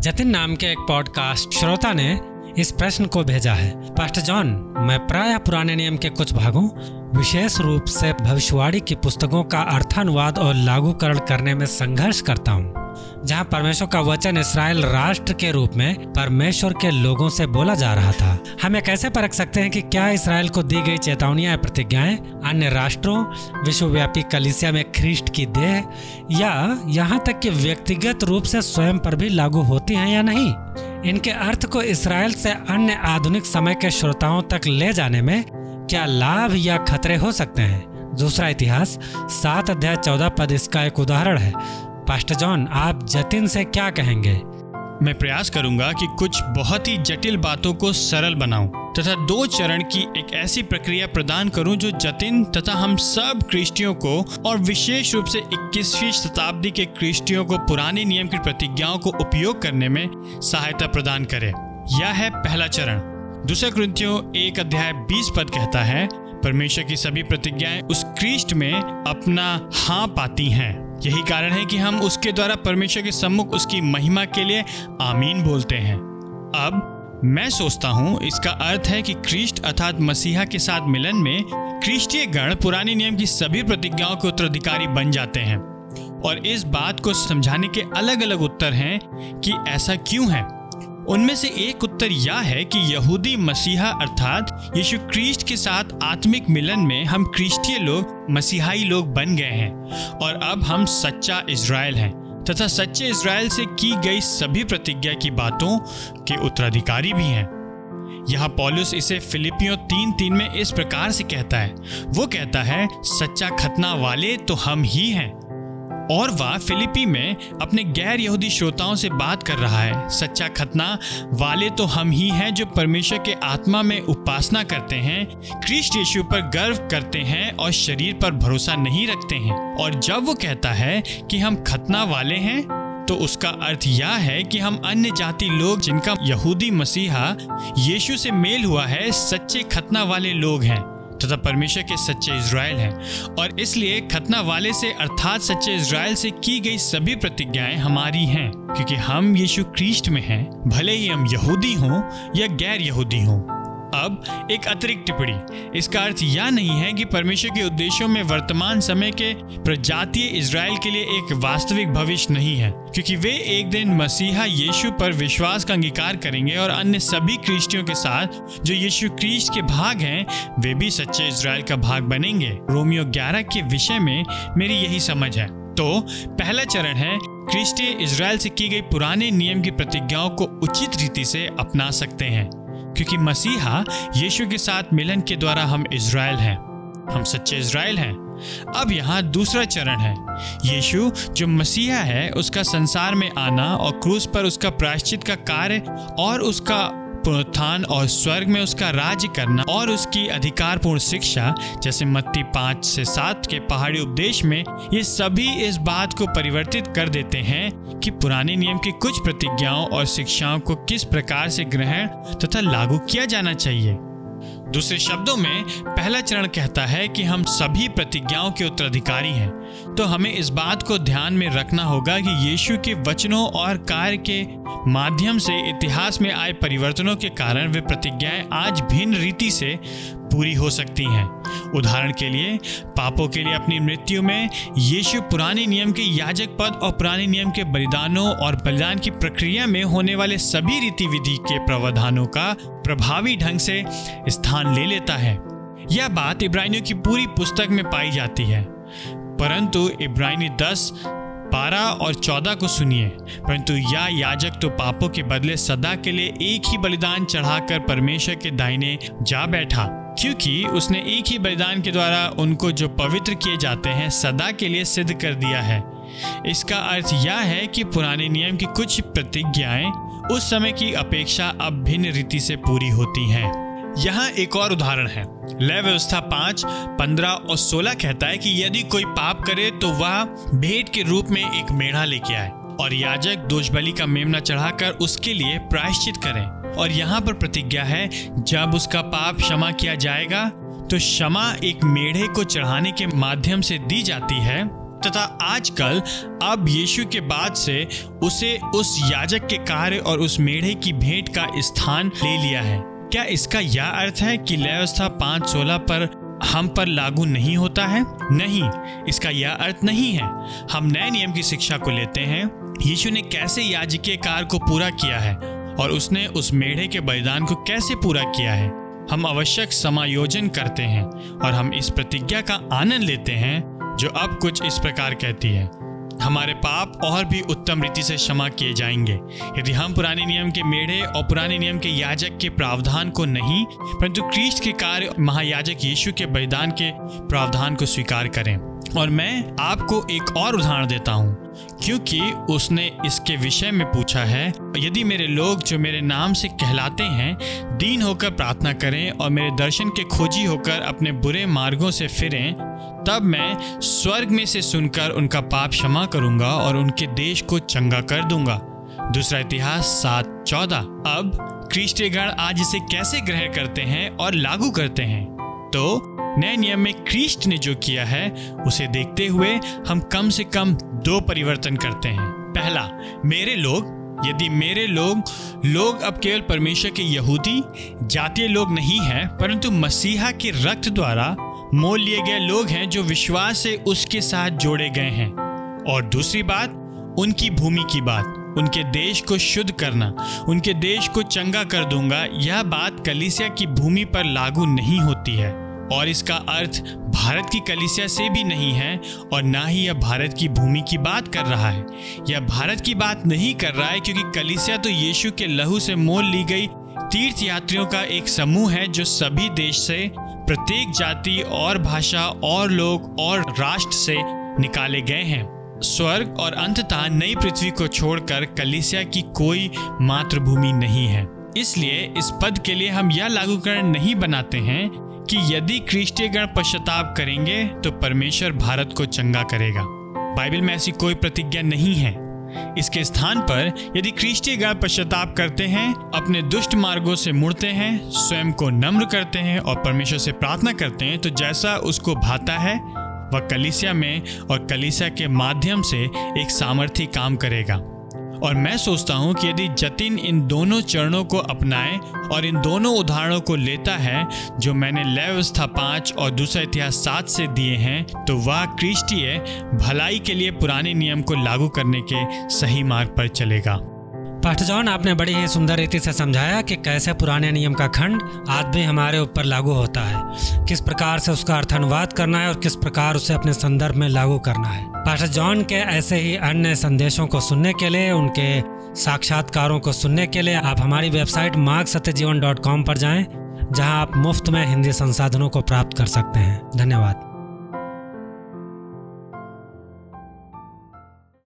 जतिन नाम के एक पॉडकास्ट श्रोता ने इस प्रश्न को भेजा है। पास्टर जॉन मैं प्राय पुराने नियम के कुछ भागों, विशेष रूप से भविष्यवाणी की पुस्तकों का अर्थानुवाद और लागूकरण करने में संघर्ष करता हूँ। जहाँ परमेश्वर का वचन इसराइल राष्ट्र के रूप में परमेश्वर के लोगों से बोला जा रहा था। हम ये कैसे परख सकते हैं कि क्या इसराइल को दी गई चेतावनियाँ या प्रतिज्ञाएँ अन्य राष्ट्रों, विश्वव्यापी कलिसिया में ख्रीष्ट की देह, या यहाँ तक कि व्यक्तिगत रूप से स्वयं पर भी लागू होती हैं या नहीं? इनके अर्थ को इसराइल से अन्य आधुनिक समय के श्रोताओं तक ले जाने में क्या लाभ या खतरे हो सकते हैं? दूसरा इतिहास, सात अध्याय चौदह पद इसका एक उदाहरण है। पास्टर जॉन आप जतिन से क्या कहेंगे? मैं प्रयास करूँगा कि कुछ बहुत ही जटिल बातों को सरल बनाऊँ, तथा दो चरण की एक ऐसी प्रक्रिया प्रदान करूँ जो जतिन तथा हम सब क्रिस्टियों को और विशेष रूप से 21वीं शताब्दी के क्रिस्टियों को पुराने नियम की प्रतिज्ञाओं को उपयोग करने में सहायता प्रदान करे। यह है पहला चरण। दूसरा कृतियों एक अध्याय 20 पद कहता है, परमेश्वर की सभी प्रतिज्ञाएँ उस क्रिस्ट में अपना हाँ पाती हैं। यही कारण है कि हम उसके द्वारा परमेश्वर के सम्मुख उसकी महिमा के लिए आमीन बोलते हैं। अब मैं सोचता हूँ, इसका अर्थ है कि क्रिस्ट अर्थात मसीहा के साथ मिलन में क्रिस्टीय गण पुराने नियम की सभी प्रतिज्ञाओं के उत्तराधिकारी बन जाते हैं। और इस बात को समझाने के अलग अलग उत्तर हैं कि ऐसा क्यों है? उनमें से एक उत्तर यह है कि यहूदी मसीहा अर्थात यीशु क्रिस्ट के साथ आत्मिक मिलन में हम क्रिस्टीय लोग, मसीहाई लोग बन गए हैं और अब हम सच्चा इसराइल हैं तथा सच्चे इसराइल से की गई सभी प्रतिज्ञा की बातों के उत्तराधिकारी भी हैं। यहाँ पॉलुस इसे फिलिपियो तीन तीन में इस प्रकार से कहता है, वो कहता है, सच्चा खतना वाले तो हम ही हैं और वह फिलिपी में अपने गैर यहूदी श्रोताओं से बात कर रहा है। सच्चा खतना वाले तो हम ही हैं जो परमेश्वर के आत्मा में उपासना करते हैं, क्रिस्ट यीशु पर गर्व करते हैं और शरीर पर भरोसा नहीं रखते हैं। और जब वो कहता है कि हम खतना वाले हैं तो उसका अर्थ यह है कि हम अन्य जाति लोग जिनका यहूदी मसीहा यीशु से मेल हुआ है, सच्चे खतना वाले लोग हैं। तथा परमेश्वर के सच्चे इसराइल हैं। और इसलिए खतना वाले से अर्थात सच्चे इसराइल से की गई सभी प्रतिज्ञाएँ हमारी हैं, क्योंकि हम यीशु क्रिस्ट में हैं। भले ही हम यहूदी हों या गैर यहूदी हों। अब एक अतिरिक्त टिप्पणी। इसका अर्थ यह नहीं है कि परमेश्वर के उद्देश्यों में वर्तमान समय के प्रजातीय इसराइल के लिए एक वास्तविक भविष्य नहीं है, क्योंकि वे एक दिन मसीहा यीशु पर विश्वास का अंगीकार करेंगे और अन्य सभी क्रिस्टियों के साथ जो यीशु क्रिस्ट के भाग हैं, वे भी सच्चे इसराइल का भाग बनेंगे। रोमियो 11 के विषय में मेरी यही समझ है। तो पहला चरण है क्रिस्टी इसराइल से की गई पुराने नियम की प्रतिज्ञाओं को उचित रीति से अपना सकते हैं। क्योंकि मसीहा यीशु के साथ मिलन के द्वारा हम इज़राइल हैं। हम सच्चे इज़राइल हैं। अब यहाँ दूसरा चरण है। यीशु जो मसीहा है, उसका संसार में आना और क्रूस पर उसका प्रायश्चित का कार्य और उसका पुनरुत्थान और स्वर्ग में उसका राज्य करना और उसकी अधिकारपूर्ण शिक्षा, जैसे मत्ती पाँच से सात के पहाड़ी उपदेश में, ये सभी इस बात को परिवर्तित कर देते हैं कि पुराने नियम की कुछ प्रतिज्ञाओं और शिक्षाओं को किस प्रकार से ग्रहण तथा लागू किया जाना चाहिए। दूसरे शब्दों में, पहला चरण कहता है कि हम सभी प्रतिज्ञाओं के उत्तराधिकारी हैं। तो हमें इस बात को ध्यान में रखना होगा कि यीशु के वचनों और कार्य के माध्यम से इतिहास में आए परिवर्तनों के कारण वे प्रतिज्ञाएँ आज भिन्न रीति से पूरी हो सकती हैं। उदाहरण के लिए, पापों के लिए अपनी मृत्यु में यीशु पुराने नियम के याजक पद और पुराने नियम के बलिदानों और बलिदान की प्रक्रिया में होने वाले सभी रीति विधि के प्रावधानों का प्रभावी ढंग से स्थान ले लेता है। यह बात इब्रानियों की पूरी पुस्तक में पाई जाती है। परंतु इब्रानी दस, बारह और चौदह को सुनिए। परंतु यह याजक तो पापों के बदले सदा के लिए एक ही बलिदान चढ़ाकर परमेश्वर के दाहिने जा बैठा। क्योंकि उसने एक ही बलिदान के द्वारा उनको जो पवित्र किए जाते हैं, सदा के लिए सिद्ध कर दिया है। इसका अर्थ यह है कि पुराने नियम की कुछ प्रतिज्ञाएँ उस समय की अपेक्षा अब भिन्न रीति से पूरी होती हैं। यहाँ एक और उदाहरण है। लय व्यवस्था पाँच, पंद्रह और सोलह कहता है कि यदि कोई पाप करे तो वह भेंट के रूप में एक मेढ़ा लेके आए और याजक दोष बलि का मेमना चढ़ाकर उसके लिए प्रायश्चित करें। और यहाँ पर प्रतिज्ञा है, जब उसका पाप क्षमा किया जाएगा तो क्षमा एक मेढ़े को चढ़ाने के माध्यम से दी जाती है। तथा आजकल, अब यीशु के बाद से उसे उस याजक के कार्य और उस मेढ़े की भेंट का स्थान ले लिया है। क्या इसका यह अर्थ है कि व्यवस्था पाँच सोलह पर हम पर लागू नहीं होता है? नहीं, इसका यह अर्थ नहीं है। हम नए नियम की शिक्षा को लेते हैं। यीशु ने कैसे याजकीय कार्य को पूरा किया है? और उसने उस मेढ़े के बलिदान को कैसे पूरा किया है? हम आवश्यक समायोजन करते हैं और हम इस प्रतिज्ञा का आनंद लेते हैं, जो अब कुछ इस प्रकार कहती है, हमारे पाप और भी उत्तम रीति से क्षमा किए जाएँगे। यदि हम पुराने नियम के मेढ़े और पुराने नियम के याजक के प्रावधान को नहीं, परंतु क्रिस्ट के कार्य महायाजक यीशु के बलिदान के प्रावधान को स्वीकार करें। और मैं आपको एक और उदाहरण देता हूँ, क्योंकि उसने इसके विषय में पूछा है, यदि मेरे लोग जो मेरे नाम से कहलाते हैं, दीन होकर प्रार्थना करें और मेरे दर्शन के खोजी होकर अपने बुरे मार्गों से फिरें, तब मैं स्वर्ग में से सुनकर उनका पाप क्षमा करूँगा और उनके देश को चंगा कर दूँगा। दूसरा इतिहास सात चौदह। अब ख्रीष्टगण आज इसे कैसे ग्रहण करते हैं और लागू करते हैं? तो नए नियम में क्रिस्ट ने जो किया है, उसे देखते हुए हम कम से कम दो परिवर्तन करते हैं। पहला, मेरे लोग, यदि मेरे लोग लोग अब केवल परमेश्वर के यहूदी, जातीय लोग नहीं हैं, परंतु मसीहा के रक्त द्वारा मोल लिए गए लोग हैं जो विश्वास से उसके साथ जोड़े गए हैं। और दूसरी बात, उनकी भूमि की बात, उनके देश को शुद्ध करना, उनके देश को चंगा कर दूँगा, यह बात कलिसिया की भूमि पर लागू नहीं होती है। और इसका अर्थ भारत की कलिसिया से भी नहीं है और ना ही यह भारत की भूमि की बात कर रहा है। यह भारत की बात नहीं कर रहा है क्योंकि कलिसिया तो यीशु के लहू से मोल ली गई तीर्थ यात्रियों का एक समूह है जो सभी देश से, प्रत्येक जाति और भाषा और लोग और राष्ट्र से निकाले गए हैं। स्वर्ग और अंततः नई पृथ्वी को छोड़कर कलिसिया की कोई मातृभूमि नहीं है। इसलिए इस पद के लिए हम यह लागूकरण नहीं बनाते हैं कि यदि ख्रिस्टीय गण पश्चाताप करेंगे तो परमेश्वर भारत को चंगा करेगा। बाइबल में ऐसी कोई प्रतिज्ञा नहीं है। इसके स्थान पर यदि ख्रिस्टीय गण पश्चाताप करते हैं, अपने दुष्ट मार्गों से मुड़ते हैं, स्वयं को नम्र करते हैं और परमेश्वर से प्रार्थना करते हैं तो जैसा उसको भाता है, वह कलिसिया में और कलिसिया के माध्यम से एक सामर्थ्य काम करेगा। और मैं सोचता हूँ कि यदि जतिन इन दोनों चरणों को अपनाए और इन दोनों उदाहरणों को लेता है, जो मैंने लय व्यवस्था पाँच और दूसरा इतिहास सात से दिए हैं तो वह क्रिस्टीय भलाई के लिए पुराने नियम को लागू करने के सही मार्ग पर चलेगा। पास्टर जॉन आपने बड़ी ही सुंदर रीति से समझाया कि कैसे पुराने नियम का खंड आज भी हमारे ऊपर लागू होता है। किस प्रकार से उसका अर्थानुवाद करना है और किस प्रकार उसे अपने संदर्भ में लागू करना है। पास्टर जॉन के ऐसे ही अन्य संदेशों को सुनने के लिए, उनके साक्षात्कारों को सुनने के लिए आप हमारी वेबसाइट मार्ग सत्य जीवन डॉट कॉम पर जाएँ, जहाँ आप मुफ़्त में हिंदी संसाधनों को प्राप्त कर सकते हैं। धन्यवाद।